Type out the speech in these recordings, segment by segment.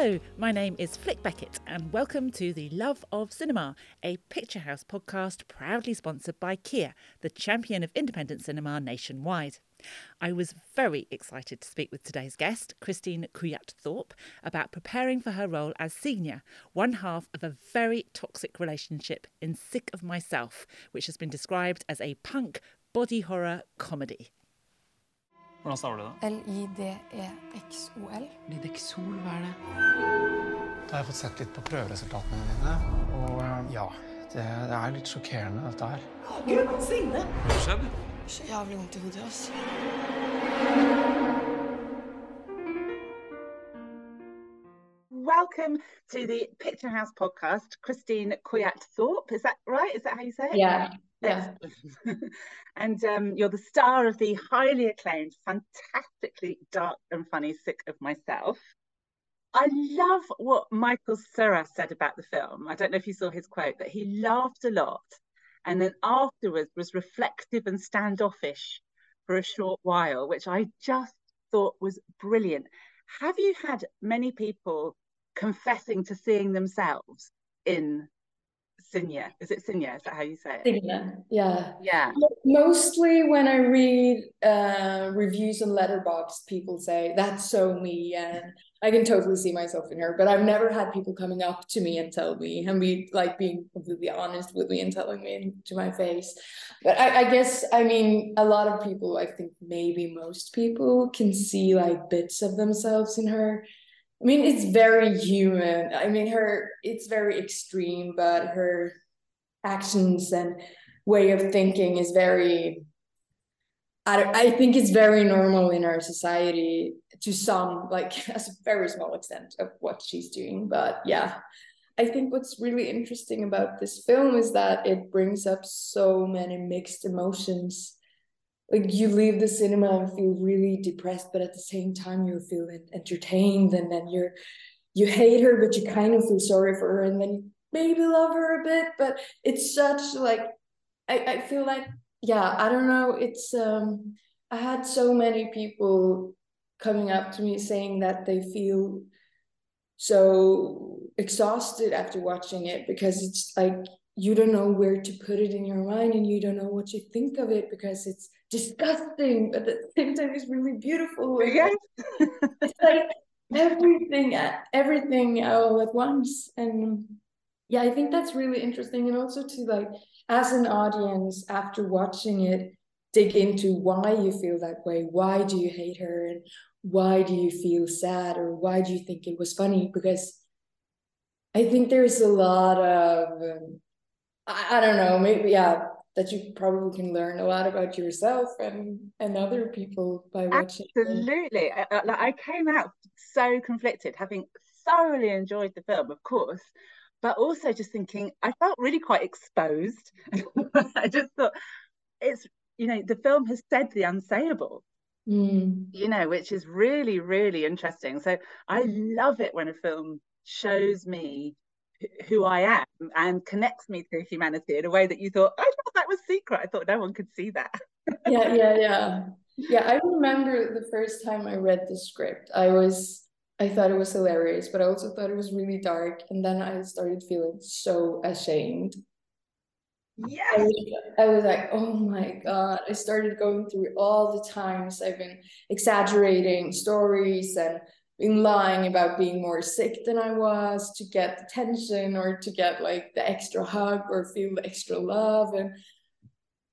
Hello, my name is Flick Beckett, and welcome to the Love of Cinema, a Picturehouse podcast proudly sponsored by Kia, the champion of independent cinema nationwide. I was very excited to speak with today's guest, Kristine Kujath Thorp, about preparing for her role as Signe, one half of a very toxic relationship in Sick of Myself, which has been described as a punk body horror comedy. Hvordan staver du det? L-I-D-E-X-O-L. Lidexol, hva er det? Da har jeg fått sett litt på prøveresultatene dine, og eh, ja, det, det er litt sjokkerende dette her. Hva skjedde? skjedd? Så jævlig vondt i hodet, ass. Welcome to the Picture House podcast, Christine Koyat Thorpe. Is that right? Is that how you say it? Yeah. Yeah. And um, you're the star of the highly acclaimed, fantastically dark and funny Sick of Myself. I love what Michael Cera said about the film. I don't know if you saw his quote, that he laughed a lot and then afterwards was reflective and standoffish for a short while, which I just thought was brilliant. Have you had many people confessing to seeing themselves in Sinya? Is it Sinya? Is that how you say it? Signe, yeah. Yeah. Mostly when I read uh, reviews on Letterboxd, people say that's so me, and I can totally see myself in her. But I've never had people coming up to me and tell me and be like being completely honest with me and telling me to my face. But I, I guess I mean a lot of people. I think maybe most people can see like bits of themselves in her. I mean, it's very human. I mean, her, it's very extreme, but her actions and way of thinking is very, I, I think it's very normal in our society to some, like, as a very small extent of what she's doing. But yeah, I think what's really interesting about this film is that it brings up so many mixed emotions like you leave the cinema and feel really depressed but at the same time you're feeling entertained and then you're you hate her but you kind of feel sorry for her and then you maybe love her a bit but it's such like i, I feel like yeah i don't know it's um i had so many people coming up to me saying that they feel so exhausted after watching it because it's like you don't know where to put it in your mind and you don't know what you think of it because it's disgusting but at the same time it's really beautiful. Yes. it's like everything at everything all at once. And yeah i think that's really interesting. And also to like as an audience after watching it dig into why you feel that way. Why do you hate her? And why do you feel sad? Or why do you think it was funny? Because i think there's a lot of um, I, I don't know maybe yeah that you probably can learn a lot about yourself and and other people by watching. Absolutely. I, I- like, I came out so conflicted, having thoroughly enjoyed the film, of course, but also just thinking I felt really quite exposed. I just thought it's, you know, the film has said the unsayable, Mm. you know, which is really, really interesting. So I love it when a film shows me who I am and connects me to humanity in a way that you thought, I thought that was secret. I thought no one could see that. yeah yeah yeah yeah i remember the first time i read the script i was i thought it was hilarious but i also thought it was really dark and then i started feeling so ashamed I I was like oh my god i started going through all the times i've been exaggerating stories and been lying about being more sick than i was to get attention or to get like the extra hug or feel the extra love. And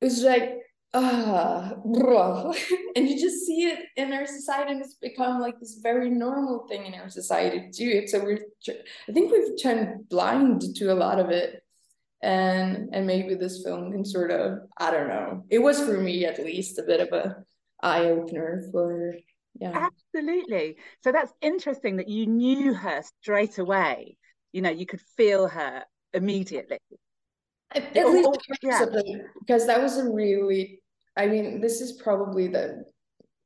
it was like ah and you just see it in our society and it's become like this very normal thing in our society to do it so we're i think we've turned blind to a lot of it. And and maybe this film can sort of i don't know. It was for me at least a bit of a eye-opener for yeah Absolutely. So that's interesting that you knew her straight away. You know, you could feel her immediately. At, at Or- least or- yeah. because that was a really, I mean, this is probably the,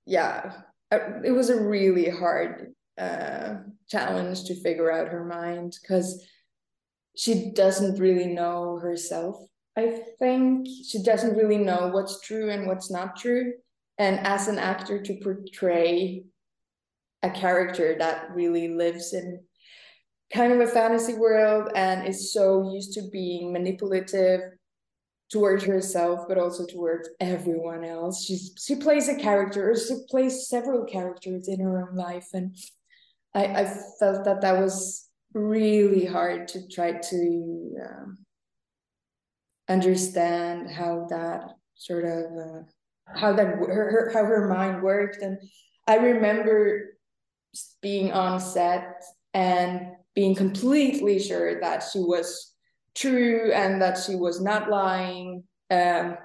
yeah, uh, it was a really hard uh, challenge to figure out her mind because she doesn't really know herself. I think she doesn't really know what's true and what's not true. And as an actor, to portray a character that really lives in kind of a fantasy world and is so used to being manipulative towards herself but also towards everyone else. She's she plays a character she plays several characters in her own life. And i i felt that that was really hard to try to um, understand how that sort of uh, how that her, how her mind worked and i remember being on set and being completely sure that she was true and that she was not lying um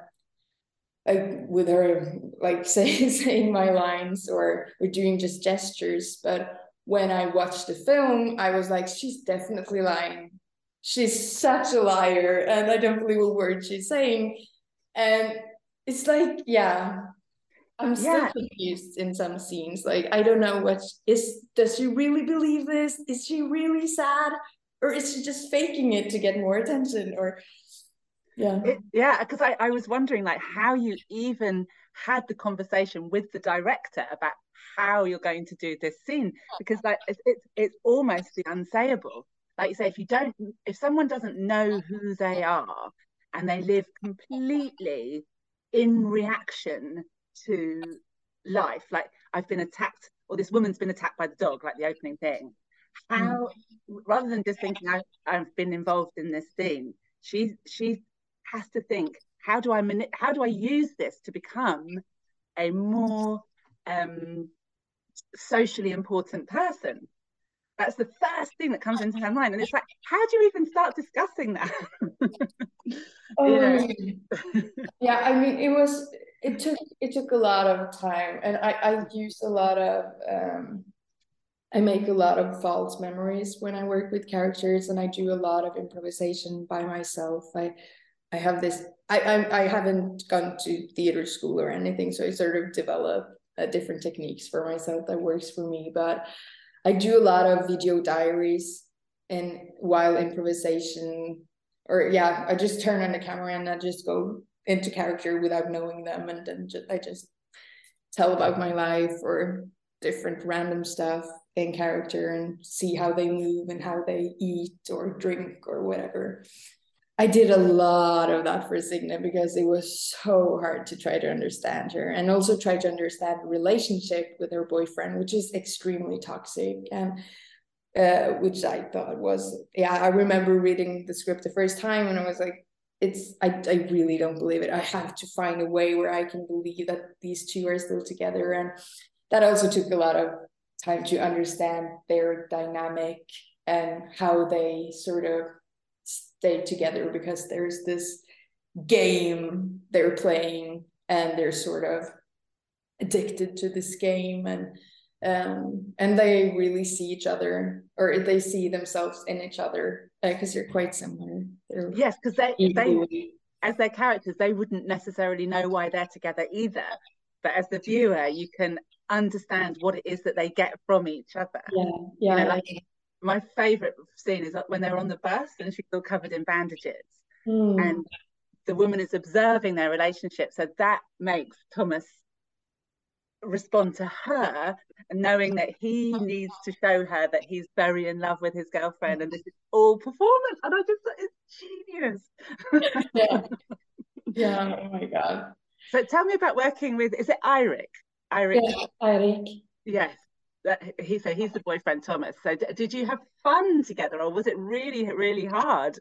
like with her like say, saying my lines or or doing just gestures. But when i watched the film i was like she's definitely lying. She's such a liar and i don't believe a word she's saying. And it's like yeah I'm still yeah. confused in some scenes. Like I don't know what is does she really believe this? Is she really sad? Or is she just faking it to get more attention? Or yeah. It, yeah, because I, I was wondering like how you even had the conversation with the director about how you're going to do this scene because like it's it's, it's almost the unsayable. Like you say, if you don't if someone doesn't know who they are and they live completely in reaction to life. Like I've been attacked, or this woman's been attacked by the dog, like the opening thing. How, mm. rather than just thinking I, I've been involved in this scene, she she has to think how do I mani- how do I use this to become a more um, socially important person? That's the first thing that comes into her mind, and it's like, how do you even start discussing that? um, yeah, I mean, it was it took it took a lot of time. And i i use a lot of um i make a lot of false memories when i work with characters and i do a lot of improvisation by myself. I i have this i i, I haven't gone to theater school or anything so i sort of develop uh, different techniques for myself that works for me. But i do a lot of video diaries and while improvisation or yeah i just turn on the camera and i just go into character without knowing them and then just, i just tell about my life or different random stuff in character and see how they move and how they eat or drink or whatever i did a lot of that for Signe because it was so hard to try to understand her and also try to understand the relationship with her boyfriend which is extremely toxic and uh, which I thought was yeah I remember reading the script the first time and I was like it's I, I really don't believe it. I have to find a way where i can believe that these two are still together and that also took a lot of time to understand their dynamic and how they sort of stay together because there's this game they're playing and they're sort of addicted to this game and um, and they really see each other or they see themselves in each other because uh, you're quite similar. They're yes, because they, they, as their characters, they wouldn't necessarily know why they're together either. But as the viewer, you can understand what it is that they get from each other. Yeah, yeah. You know, like my favorite scene is when they're on the bus and she's all covered in bandages, mm. and the woman is observing their relationship. So that makes Thomas respond to her knowing that he needs to show her that he's very in love with his girlfriend and this is all performance. And i just it's genius. Yeah. Yeah oh my god. So tell me about working with is it Eirik? Eirik? Yeah, Eirik. Yes he said he's the boyfriend Thomas. So did you have fun together or was it really really hard?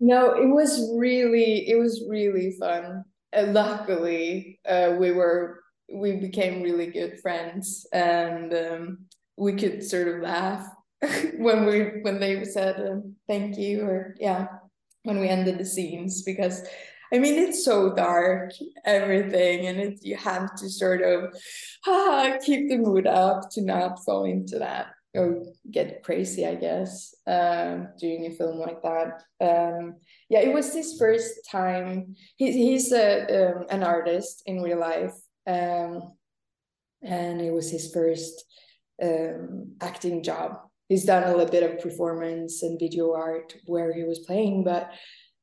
No it was really it was really fun. Uh, luckily uh, we were we became really good friends and um, we could sort of laugh when we when they said um, thank you or yeah when we ended the scenes because I mean it's so dark everything and it you have to sort of ah, keep the mood up to not fall into that or get crazy I guess um, doing a film like that um, yeah it was his first time he, he's a um, an artist in real life um, and it was his first um, acting job. He's done a little bit of performance and video art where he was playing, but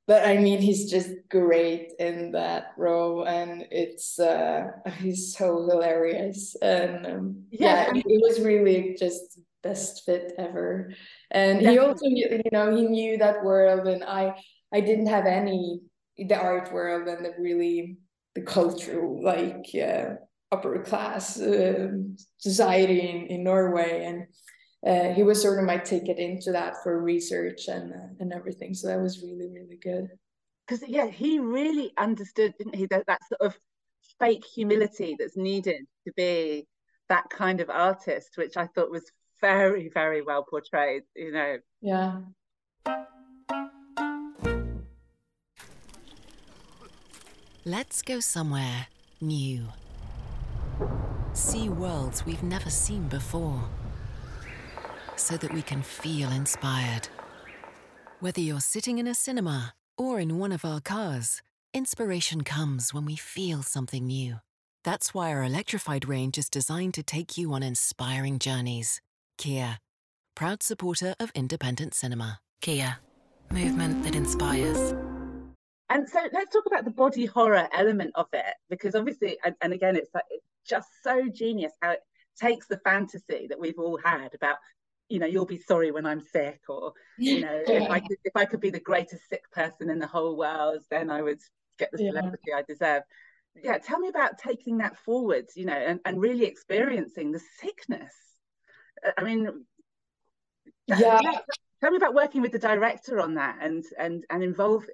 but I mean he's just great in that role, and it's uh, he's so hilarious, and um, yeah, yeah, it was really just best fit ever. And he also, you know, he knew that world, and I, I didn't have any the art world and the really the cultural like uh, upper class uh, society in, in Norway, and uh, he was sort of my ticket into that for research and uh, and everything. So that was really really good. Because yeah, he really understood, didn't he? That that sort of fake humility that's needed to be that kind of artist, which I thought was very very well portrayed. You know. Yeah. Let's go somewhere new. See worlds we've never seen before. So that we can feel inspired. Whether you're sitting in a cinema or in one of our cars, inspiration comes when we feel something new. That's why our electrified range is designed to take you on inspiring journeys. Kia, proud supporter of independent cinema. Kia, movement that inspires. And so let's talk about the body horror element of it, because obviously, and, and again, it's like it's just so genius how it takes the fantasy that we've all had about, you know, you'll be sorry when I'm sick, or you know, yeah. if I could if I could be the greatest sick person in the whole world, then I would get the celebrity yeah. I deserve. Yeah, tell me about taking that forward, you know, and, and really experiencing the sickness. Uh, I mean, uh, yeah. Tell me about working with the director on that and and and involve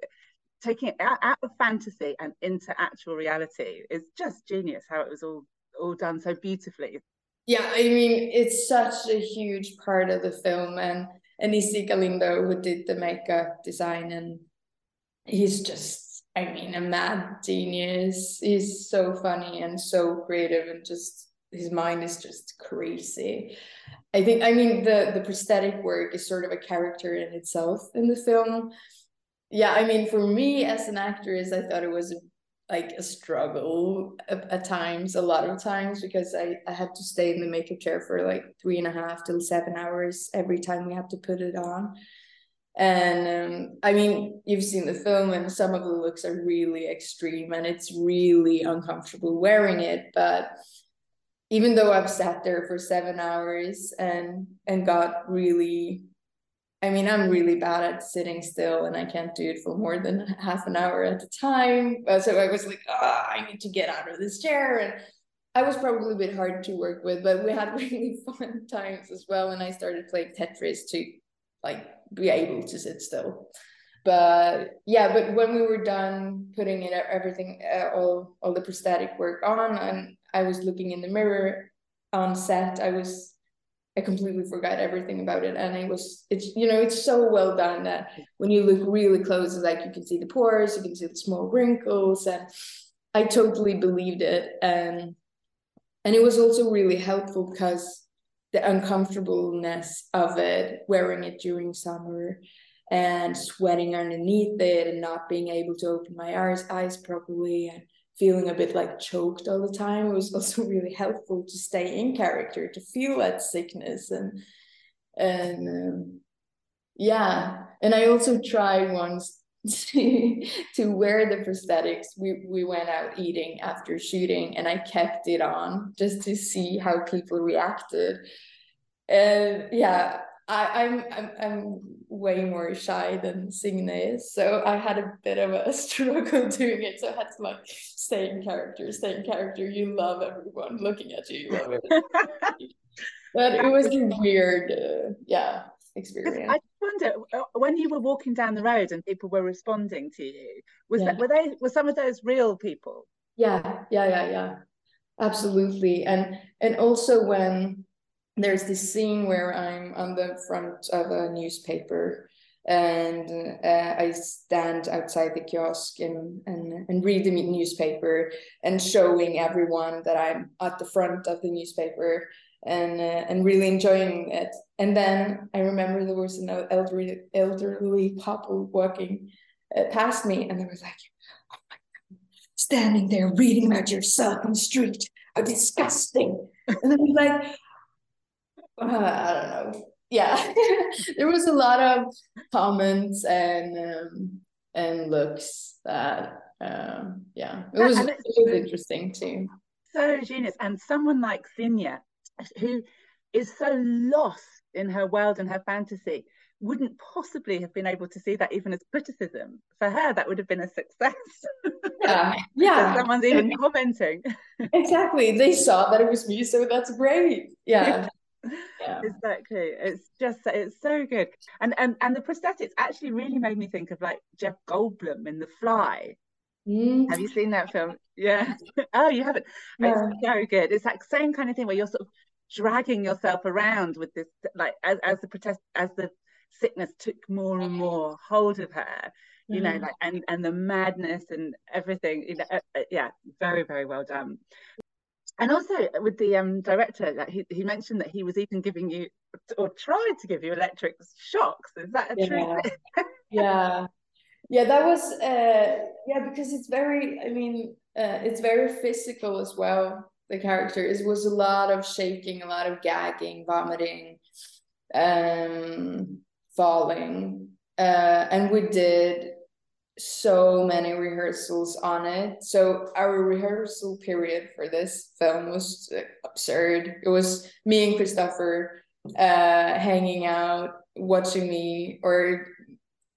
taking it out, out of fantasy and into actual reality is just genius how it was all all done so beautifully yeah i mean it's such a huge part of the film and and Izzi Galindo who did the makeup design and he's just I mean a mad genius. He's so funny and so creative and just his mind is just crazy. I think I mean the the prosthetic work is sort of a character in itself in the film. Yeah i mean for me as an actress i thought it was like a struggle at, times a lot of times because I, I had to stay in the makeup chair for like three and a half till seven hours every time we had to put it on. And um, i mean you've seen the film and some of the looks are really extreme and it's really uncomfortable wearing it but even though i've sat there for seven hours and and got really I mean, I'm really bad at sitting still and I can't do it for more than half an hour at a time. Uh, so I was like, oh, I need to get out of this chair. And I was probably a bit hard to work with, but we had really fun times as well. And I started playing Tetris to like be able to sit still. But yeah, but when we were done putting it everything, uh, all all the prosthetic work on, and I was looking in the mirror on set, I was I completely forgot everything about it. And it was, it's, you know, it's so well done that when you look really close, it's like you can see the pores, you can see the small wrinkles. And I totally believed it. And, and it was also really helpful because the uncomfortableness of it, wearing it during summer and sweating underneath it and not being able to open my eyes, eyes properly and feeling a bit like choked all the time. It was also really helpful to stay in character, to feel that sickness and and um, yeah. And I also tried once to to wear the prosthetics. We we went out eating after shooting, and I kept it on just to see how people reacted. And yeah, I, I'm I'm I'm way more shy than Signe is, so I had a bit of a struggle doing it. So I had to like stay in character, stay in character. You love everyone looking at you. You love but it was a weird, uh, yeah, experience. I wonder uh, when you were walking down the road and people were responding to you. Was yeah. that were they were some of those real people? Yeah, yeah, yeah, yeah, absolutely. And and also when there's this scene where I'm on the front of a newspaper and uh, I stand outside the kiosk and, and, and read the newspaper and showing everyone that I'm at the front of the newspaper and uh, and really enjoying it. And then I remember there was an elderly elderly couple walking uh, past me, and they was like, oh my God, standing there reading about yourself on the street, how disgusting. and then like, uh, I don't know. Yeah, there was a lot of comments and um, and looks that um, yeah, it was, it was interesting too. So genius, and someone like Signe, who is so lost in her world and her fantasy wouldn't possibly have been able to see that even as criticism. For her, that would have been a success. Yeah, yeah. someone's even commenting. exactly. They saw that it was me, so that's great. Yeah. Yeah. Exactly. It's just it's so good. And and and the prosthetics actually really made me think of like Jeff Goldblum in The Fly. Mm. Have you seen that film? Yeah. oh, you haven't. Yeah. It's so good. It's like same kind of thing where you're sort of dragging yourself around with this like as, as the protest as the sickness took more and more hold of her you know mm-hmm. like and and the madness and everything you know uh, uh, yeah very very well done and also with the um director like he, he mentioned that he was even giving you or tried to give you electric shocks. Is that a yeah. true yeah. Yeah that was uh yeah because it's very i mean uh, it's very physical as well the character. It was a lot of shaking a lot of gagging vomiting um falling. Uh, and we did so many rehearsals on it. So our rehearsal period for this film was absurd. It was me and Kristoffer uh hanging out watching me or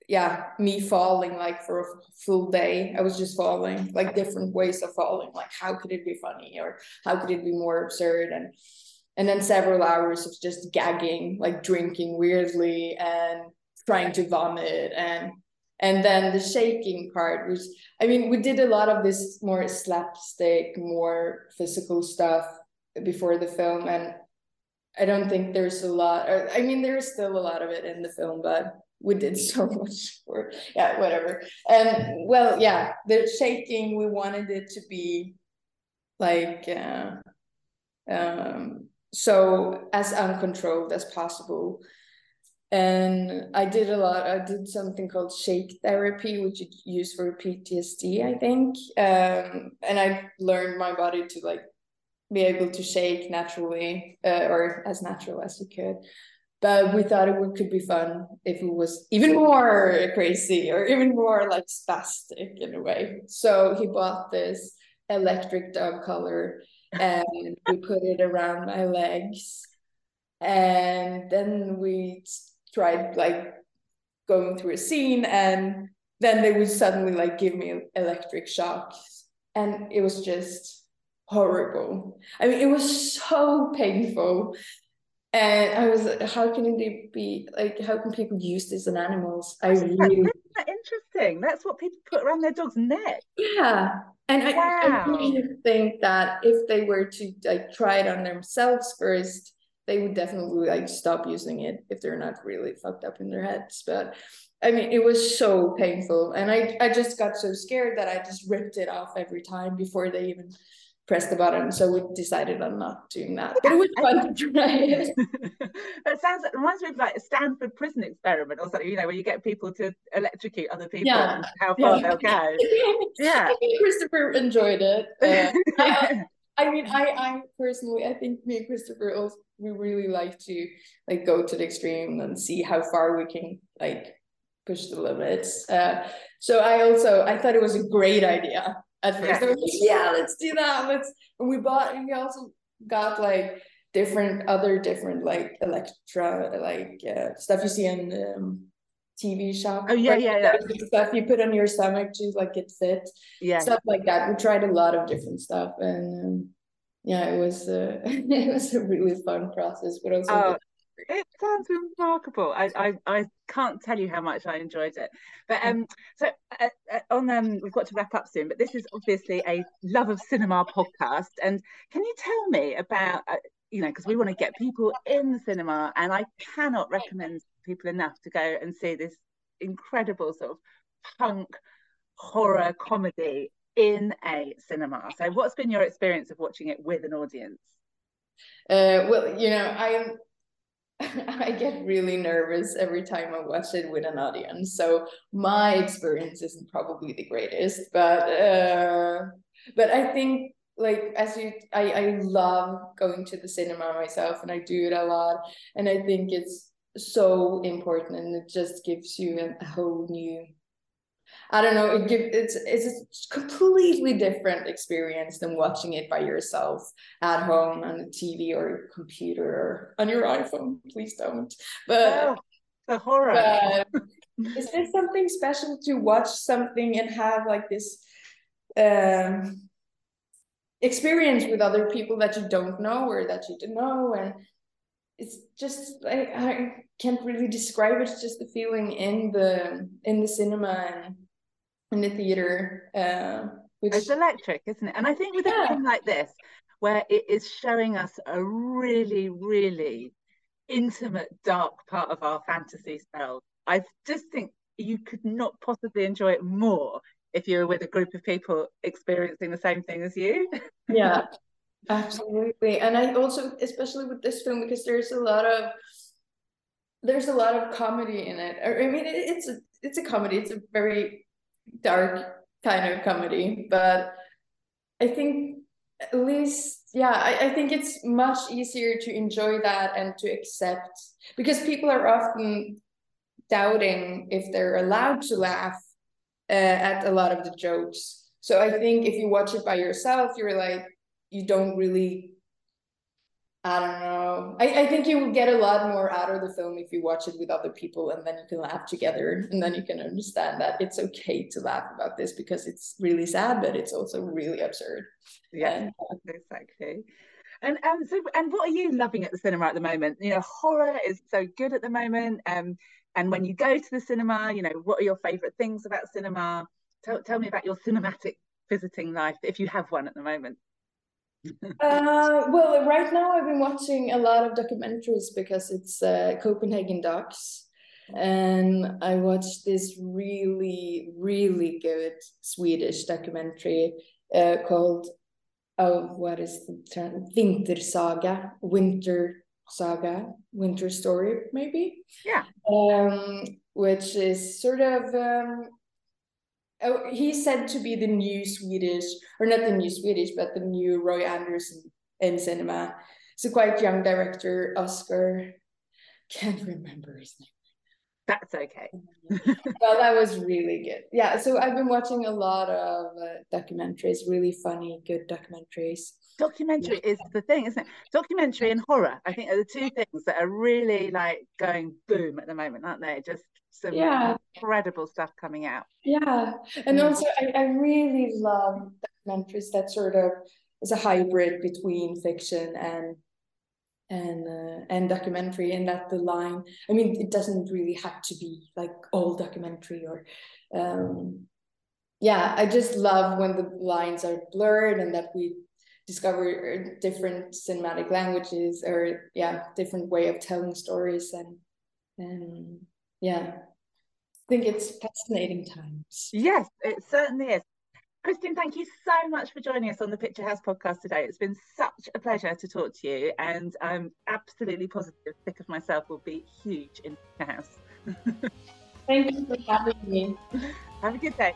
yeah me falling like for a full day. I was just falling like different ways of falling like how could it be funny or how could it be more absurd? And and then several hours of just gagging like drinking weirdly and trying to vomit and and then the shaking part which i mean we did a lot of this more slapstick more physical stuff before the film. And i don't think there's a lot or, i mean there's still a lot of it in the film but we did so much for yeah whatever. And well yeah the shaking we wanted it to be like uh, um so as uncontrolled as possible and I did a lot. I did something called shake therapy, which you use for PTSD, I think. Um, and I learned my body to like be able to shake naturally uh, or as natural as you could. But we thought it would, could be fun if it was even more crazy or even more like spastic in a way. So he bought this electric dog collar and we put it around my legs and then we tried like going through a scene and then they would suddenly like give me electric shocks. And it was just horrible. I mean it was so painful. And i was like how can it be like how can people use this on animals? I really that interesting. That's what people put around their dog's neck. Yeah. And wow. I, I really think that if they were to like try it on themselves first they would definitely like stop using it if they're not really fucked up in their heads. But I mean, it was so painful, and I I just got so scared that I just ripped it off every time before they even pressed the button. So we decided on not doing that. But it was fun to try it. but it sounds it reminds me of like a Stanford prison experiment or something, you know, where you get people to electrocute other people yeah. and how far yeah. they'll go. yeah. Kristoffer enjoyed it. Uh, I, I mean, I, I personally, I think me and Kristoffer also we really like to like go to the extreme and see how far we can like push the limits. Uh, so I also I thought it was a great idea at first. Yeah, like, yeah let's do that. Let's and we bought and we also got like different other different like electra like uh, stuff you see in um, TV shop. Oh yeah, yeah, yeah. Stuff you put on your stomach to like get fit. Yeah. Stuff like that. We tried a lot of different stuff and um, yeah, it was uh, it was a really fun process, but also. Oh, it sounds remarkable. I, I I can't tell you how much I enjoyed it. But um, so uh, uh, on um, we've got to wrap up soon. But this is obviously a love of cinema podcast. And can you tell me about uh, you know because we want to get people in the cinema, and I cannot recommend people enough to go and see this incredible sort of punk horror comedy in a cinema. So, what's been your experience of watching it with an audience? Uh, well, you know, I I get really nervous every time I watch it with an audience. So my experience isn't probably the greatest, but uh, but I think like as you, I I love going to the cinema myself, and I do it a lot, and I think it's so important, and it just gives you a whole new I don't know. It give it's it's a completely different experience than watching it by yourself at home on the TV or your computer or on your iPhone. Please don't. But oh, the horror. But is there something special to watch something and have like this um, experience with other people that you don't know or that you don't know and it's just like I can't really describe it it's just the feeling in the in the cinema and in the theater. Uh, which... It's electric, isn't it? And I think with yeah. a film like this, where it is showing us a really, really intimate, dark part of our fantasy selves, I just think you could not possibly enjoy it more if you were with a group of people experiencing the same thing as you. yeah, absolutely. And I also, especially with this film, because there's a lot of there's a lot of comedy in it. I mean, it's a it's a comedy. It's a very dark kind of comedy but i think at least yeah I, I think it's much easier to enjoy that and to accept because people are often doubting if they're allowed to laugh uh, at a lot of the jokes so i think if you watch it by yourself you're like you don't really I don't know. I, I think you will get a lot more out of the film if you watch it with other people and then you can laugh together and then you can understand that it's okay to laugh about this because it's really sad, but it's also really absurd. Yeah, exactly. And um, so, and what are you loving at the cinema at the moment? You know, horror is so good at the moment. Um, and when you go to the cinema, you know, what are your favourite things about cinema? Tell, tell me about your cinematic visiting life, if you have one at the moment uh, well, right now I've been watching a lot of documentaries because it's uh, Copenhagen Docs. And I watched this really, really good Swedish documentary uh, called, oh, what is the term? Vintersaga, Winter Saga, Winter Story, maybe? Yeah. Um, which is sort of um, oh, he's said to be the new Swedish, or not the new Swedish, but the new Roy Andersson in cinema. He's a quite young director, Oscar. Can't remember his name. That's okay. well, that was really good. Yeah, so I've been watching a lot of uh, documentaries, really funny, good documentaries. Documentary is the thing, isn't it? Documentary and horror, I think, are the two things that are really like going boom at the moment, aren't they? Just some yeah. incredible stuff coming out. Yeah, and also I, I really love documentaries that sort of is a hybrid between fiction and and uh, and documentary and that the line i mean it doesn't really have to be like all documentary or um yeah i just love when the lines are blurred and that we discover different cinematic languages or yeah different way of telling stories and and yeah. I think it's fascinating times. Yes it certainly is Kristin, thank you so much for joining us on the Picturehouse podcast today. It's been such a pleasure to talk to you, and I'm absolutely positive Sick of Myself will be huge in Picturehouse. thank you for having me. Have a good day.